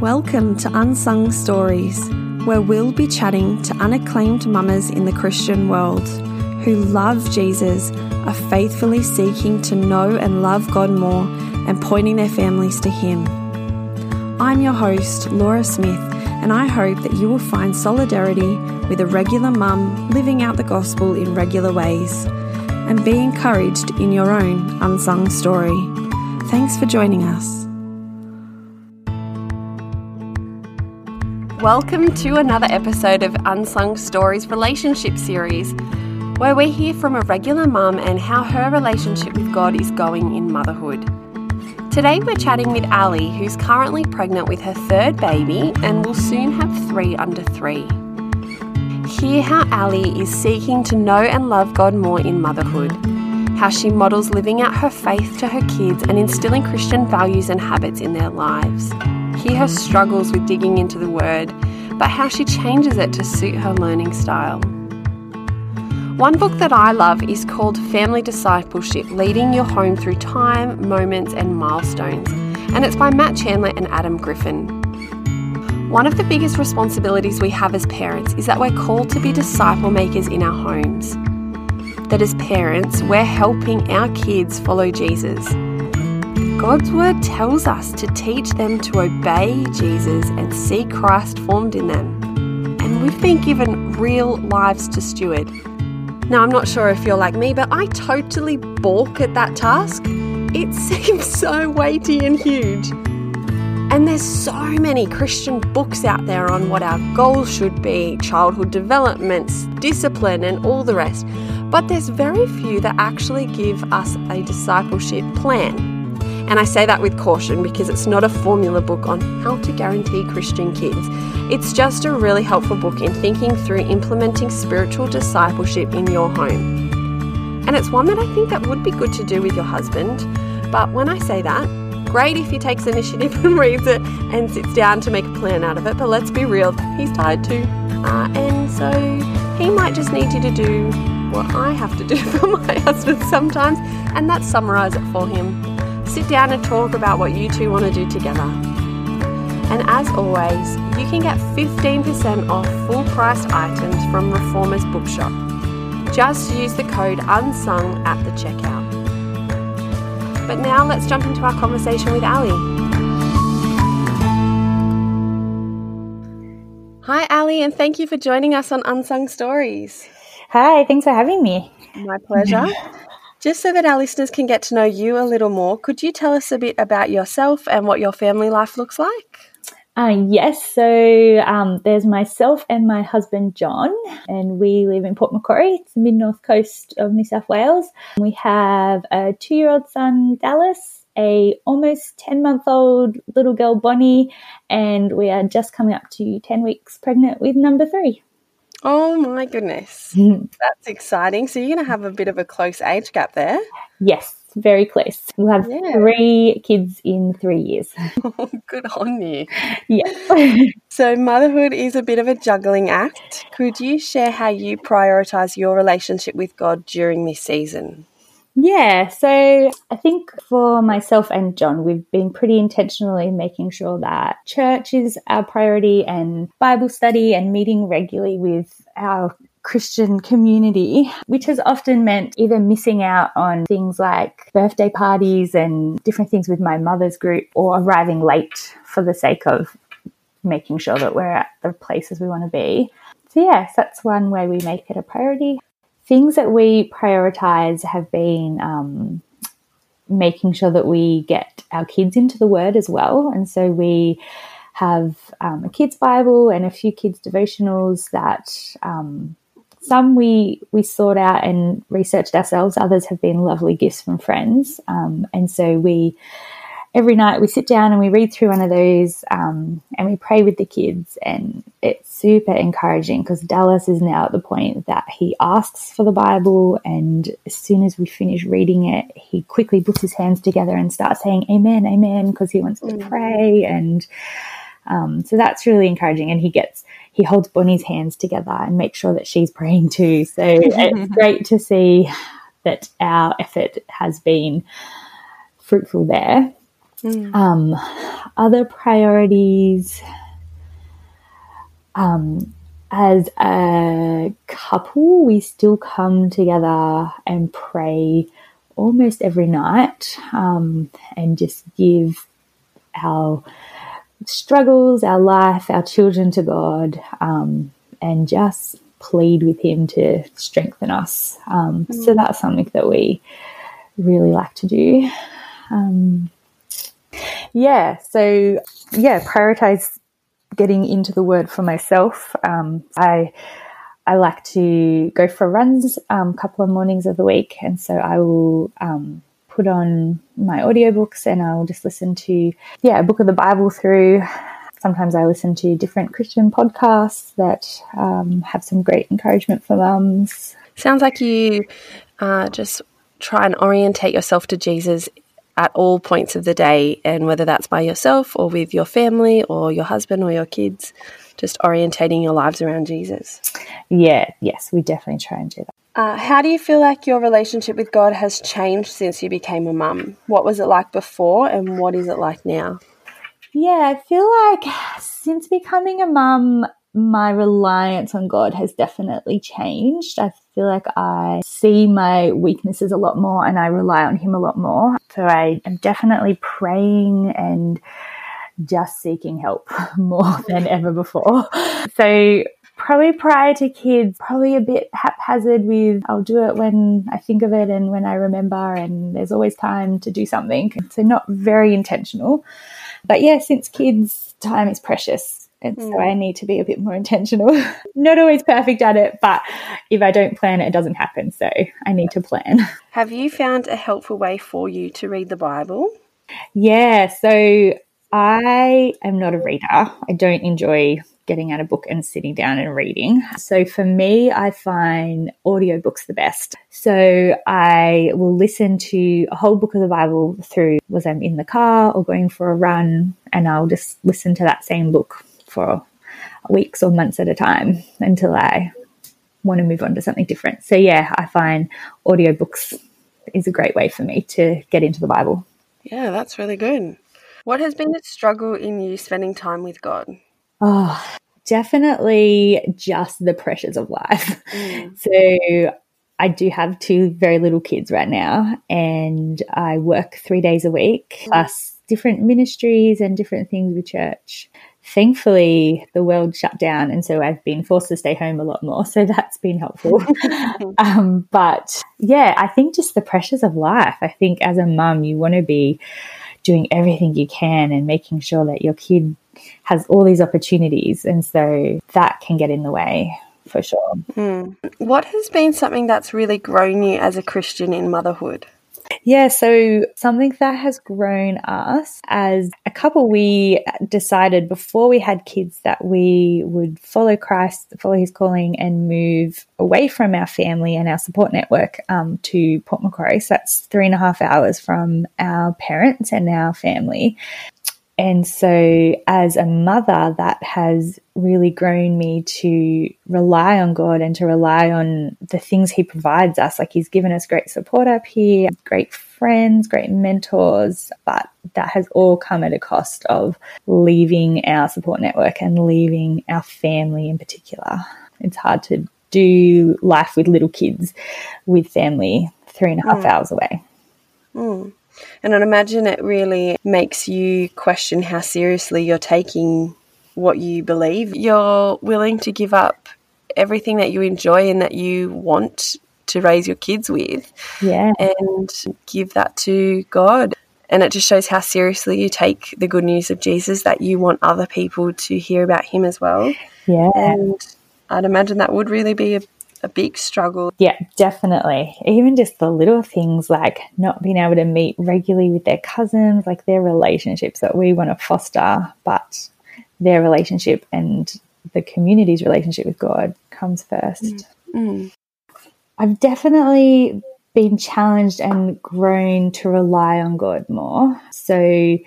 Welcome to Unsung Stories, where we'll be chatting to unacclaimed mamas in the Christian world who love Jesus, are faithfully seeking to know and love God more, and pointing their families to Him. I'm your host, Laura Smith, and I hope that you will find solidarity with a regular mum living out the gospel in regular ways and be encouraged in your own unsung story. Thanks for joining us. Welcome to another episode of Unsung Stories Relationship Series, where we hear from a regular mum and how her relationship with God is going in motherhood. Today we're chatting with Ali, who's currently pregnant with her third baby and will soon have three under three. Hear how Ali is seeking to know and love God more in motherhood, how she models living out her faith to her kids and instilling Christian values and habits in their lives. Hear her struggles with digging into the Word, but how she changes it to suit her learning style. One book that I love is called Family Discipleship Leading Your Home Through Time, Moments, and Milestones, and it's by Matt Chandler and Adam Griffin. One of the biggest responsibilities we have as parents is that we're called to be disciple makers in our homes. That as parents, we're helping our kids follow Jesus. God's Word tells us to teach them to obey Jesus and see Christ formed in them. And we've been given real lives to steward. Now, I'm not sure if you're like me, but I totally balk at that task. It seems so weighty and huge. And there's so many Christian books out there on what our goals should be childhood developments, discipline, and all the rest. But there's very few that actually give us a discipleship plan. And I say that with caution because it's not a formula book on how to guarantee Christian kids. It's just a really helpful book in thinking through implementing spiritual discipleship in your home. And it's one that I think that would be good to do with your husband. But when I say that, great if he takes initiative and reads it and sits down to make a plan out of it. But let's be real, he's tired too. Uh, and so he might just need you to do what I have to do for my husband sometimes, and that's summarize it for him. Sit down and talk about what you two want to do together. And as always, you can get 15% off full priced items from Reformers Bookshop. Just use the code UNSUNG at the checkout. But now let's jump into our conversation with Ali. Hi, Ali, and thank you for joining us on Unsung Stories. Hi, thanks for having me. My pleasure. Just so that our listeners can get to know you a little more, could you tell us a bit about yourself and what your family life looks like? Uh, yes, so um, there's myself and my husband John, and we live in Port Macquarie. It's the mid north coast of New South Wales. We have a two year old son, Dallas, a almost 10 month old little girl, Bonnie, and we are just coming up to 10 weeks pregnant with number three. Oh my goodness. That's exciting. So you're going to have a bit of a close age gap there. Yes, very close. We'll have yeah. three kids in three years. Oh, good on you. Yeah. so motherhood is a bit of a juggling act. Could you share how you prioritize your relationship with God during this season? Yeah, so I think for myself and John, we've been pretty intentionally making sure that church is our priority and Bible study and meeting regularly with our Christian community, which has often meant either missing out on things like birthday parties and different things with my mother's group or arriving late for the sake of making sure that we're at the places we want to be. So, yes, that's one way we make it a priority things that we prioritize have been um, making sure that we get our kids into the Word as well. And so we have um, a kids Bible and a few kids devotionals that um, some we we sought out and researched ourselves. Others have been lovely gifts from friends, um, and so we every night we sit down and we read through one of those um, and we pray with the kids and it's super encouraging because dallas is now at the point that he asks for the bible and as soon as we finish reading it he quickly puts his hands together and starts saying amen amen because he wants to mm. pray and um, so that's really encouraging and he gets he holds bonnie's hands together and makes sure that she's praying too so it's great to see that our effort has been fruitful there Mm. Um, other priorities. Um, as a couple, we still come together and pray almost every night um, and just give our struggles, our life, our children to God, um, and just plead with Him to strengthen us. Um, mm. So that's something that we really like to do. Um, yeah, so yeah, prioritize getting into the Word for myself. Um, I I like to go for runs a um, couple of mornings of the week, and so I will um, put on my audiobooks and I'll just listen to yeah a book of the Bible through. Sometimes I listen to different Christian podcasts that um, have some great encouragement for mums. Sounds like you uh, just try and orientate yourself to Jesus at all points of the day, and whether that's by yourself or with your family or your husband or your kids, just orientating your lives around Jesus. Yeah, yes, we definitely try and do that. Uh, how do you feel like your relationship with God has changed since you became a mum? What was it like before, and what is it like now? Yeah, I feel like since becoming a mum, my reliance on God has definitely changed. I feel like I see my weaknesses a lot more and I rely on Him a lot more. So I am definitely praying and just seeking help more than ever before. So probably prior to kids, probably a bit haphazard with I'll do it when I think of it and when I remember, and there's always time to do something. So not very intentional. But yeah, since kids, time is precious. And so I hmm. need to be a bit more intentional. Not always perfect at it, but if I don't plan it, it doesn't happen. So I need to plan. Have you found a helpful way for you to read the Bible? Yeah. So I am not a reader. I don't enjoy getting out a book and sitting down and reading. So for me, I find audiobooks the best. So I will listen to a whole book of the Bible through was I'm in the car or going for a run and I'll just listen to that same book for weeks or months at a time until I want to move on to something different. So yeah, I find audiobooks is a great way for me to get into the Bible. Yeah, that's really good. What has been the struggle in you spending time with God? Oh, definitely just the pressures of life. Mm. So I do have two very little kids right now, and I work three days a week, mm. plus different ministries and different things with church thankfully the world shut down and so i've been forced to stay home a lot more so that's been helpful. Um, but yeah i think just the pressures of life. I think as a mum you want to be doing everything you can and making sure that your kid has all these opportunities and so that can get in the way for sure. Mm. what has been something that's really grown you as a christian in motherhood yeah, so something that has grown us as a couple, we decided before we had kids that we would follow Christ, follow his calling, and move away from our family and our support network um, to Port Macquarie. So that's three and a half hours from our parents and our family. And so, as a mother, that has really grown me to rely on God and to rely on the things He provides us. Like, He's given us great support up here, great friends, great mentors, but that has all come at a cost of leaving our support network and leaving our family in particular. It's hard to do life with little kids with family three and a half mm. hours away. Mm. And I'd imagine it really makes you question how seriously you're taking what you believe. You're willing to give up everything that you enjoy and that you want to raise your kids with. Yeah. And give that to God. And it just shows how seriously you take the good news of Jesus that you want other people to hear about him as well. Yeah. And I'd imagine that would really be a a big struggle. Yeah, definitely. Even just the little things like not being able to meet regularly with their cousins, like their relationships that we want to foster, but their relationship and the community's relationship with God comes first. Mm. Mm. I've definitely been challenged and grown to rely on God more. So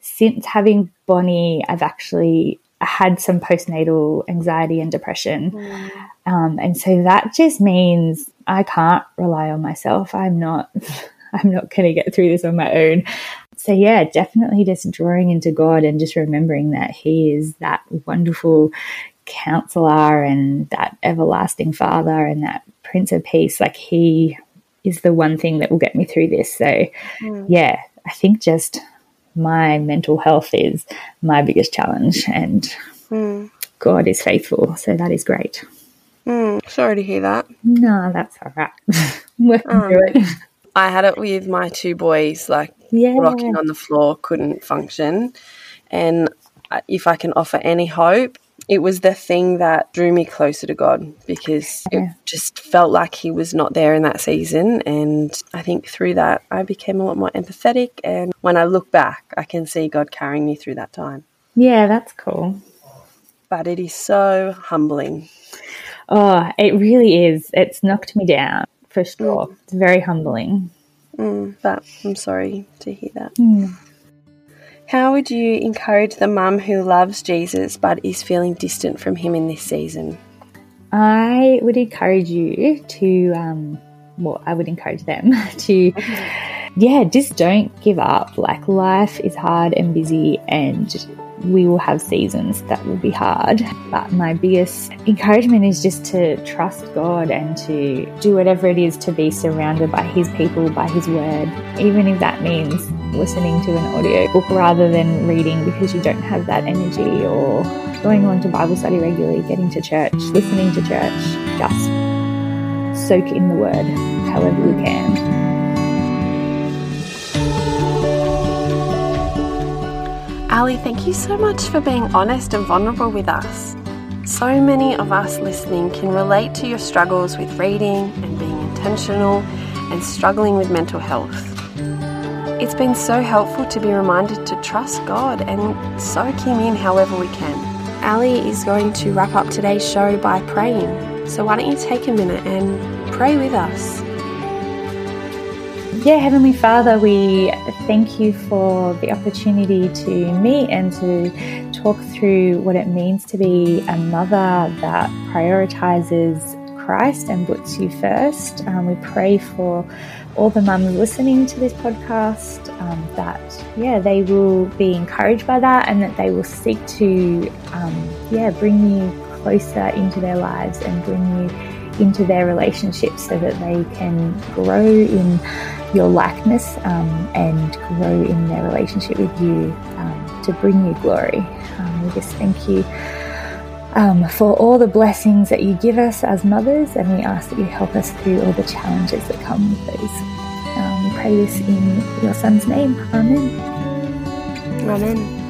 since having Bonnie, I've actually had some postnatal anxiety and depression. Mm. Um, and so that just means I can't rely on myself. I'm not. I'm not going to get through this on my own. so yeah, definitely just drawing into God and just remembering that He is that wonderful counselor and that everlasting Father and that Prince of Peace. Like He is the one thing that will get me through this. So mm. yeah, I think just my mental health is my biggest challenge and mm. God is faithful. So that is great. Mm, sorry to hear that. No, that's all right. Working um, through it. I had it with my two boys, like yeah. rocking on the floor, couldn't function. And if I can offer any hope, it was the thing that drew me closer to God because yeah. it just felt like He was not there in that season. And I think through that, I became a lot more empathetic. And when I look back, I can see God carrying me through that time. Yeah, that's cool. But it is so humbling. Oh, it really is. It's knocked me down for sure. Mm. It's very humbling. Mm, but I'm sorry to hear that. Mm. How would you encourage the mum who loves Jesus but is feeling distant from him in this season? I would encourage you to, um, well, I would encourage them to, yeah, just don't give up. Like, life is hard and busy, and we will have seasons that will be hard. But my biggest encouragement is just to trust God and to do whatever it is to be surrounded by His people, by His word, even if that means listening to an audio book rather than reading because you don't have that energy or going on to Bible study regularly, getting to church, listening to church. Just soak in the word however you can. Ali, thank you so much for being honest and vulnerable with us. So many of us listening can relate to your struggles with reading and being intentional and struggling with mental health. It's been so helpful to be reminded to trust God and soak Him in however we can. Ali is going to wrap up today's show by praying. So why don't you take a minute and pray with us? Yeah, Heavenly Father, we thank you for the opportunity to meet and to talk through what it means to be a mother that prioritizes Christ and puts you first. Um, we pray for all the mums listening to this podcast um, that, yeah, they will be encouraged by that and that they will seek to, um, yeah, bring you closer into their lives and bring you into their relationships so that they can grow in your likeness um, and grow in their relationship with you um, to bring you glory. Um, we just thank you um, for all the blessings that you give us as mothers, and we ask that you help us through all the challenges that come with those. Um, we pray this in your Son's name. Amen. Amen.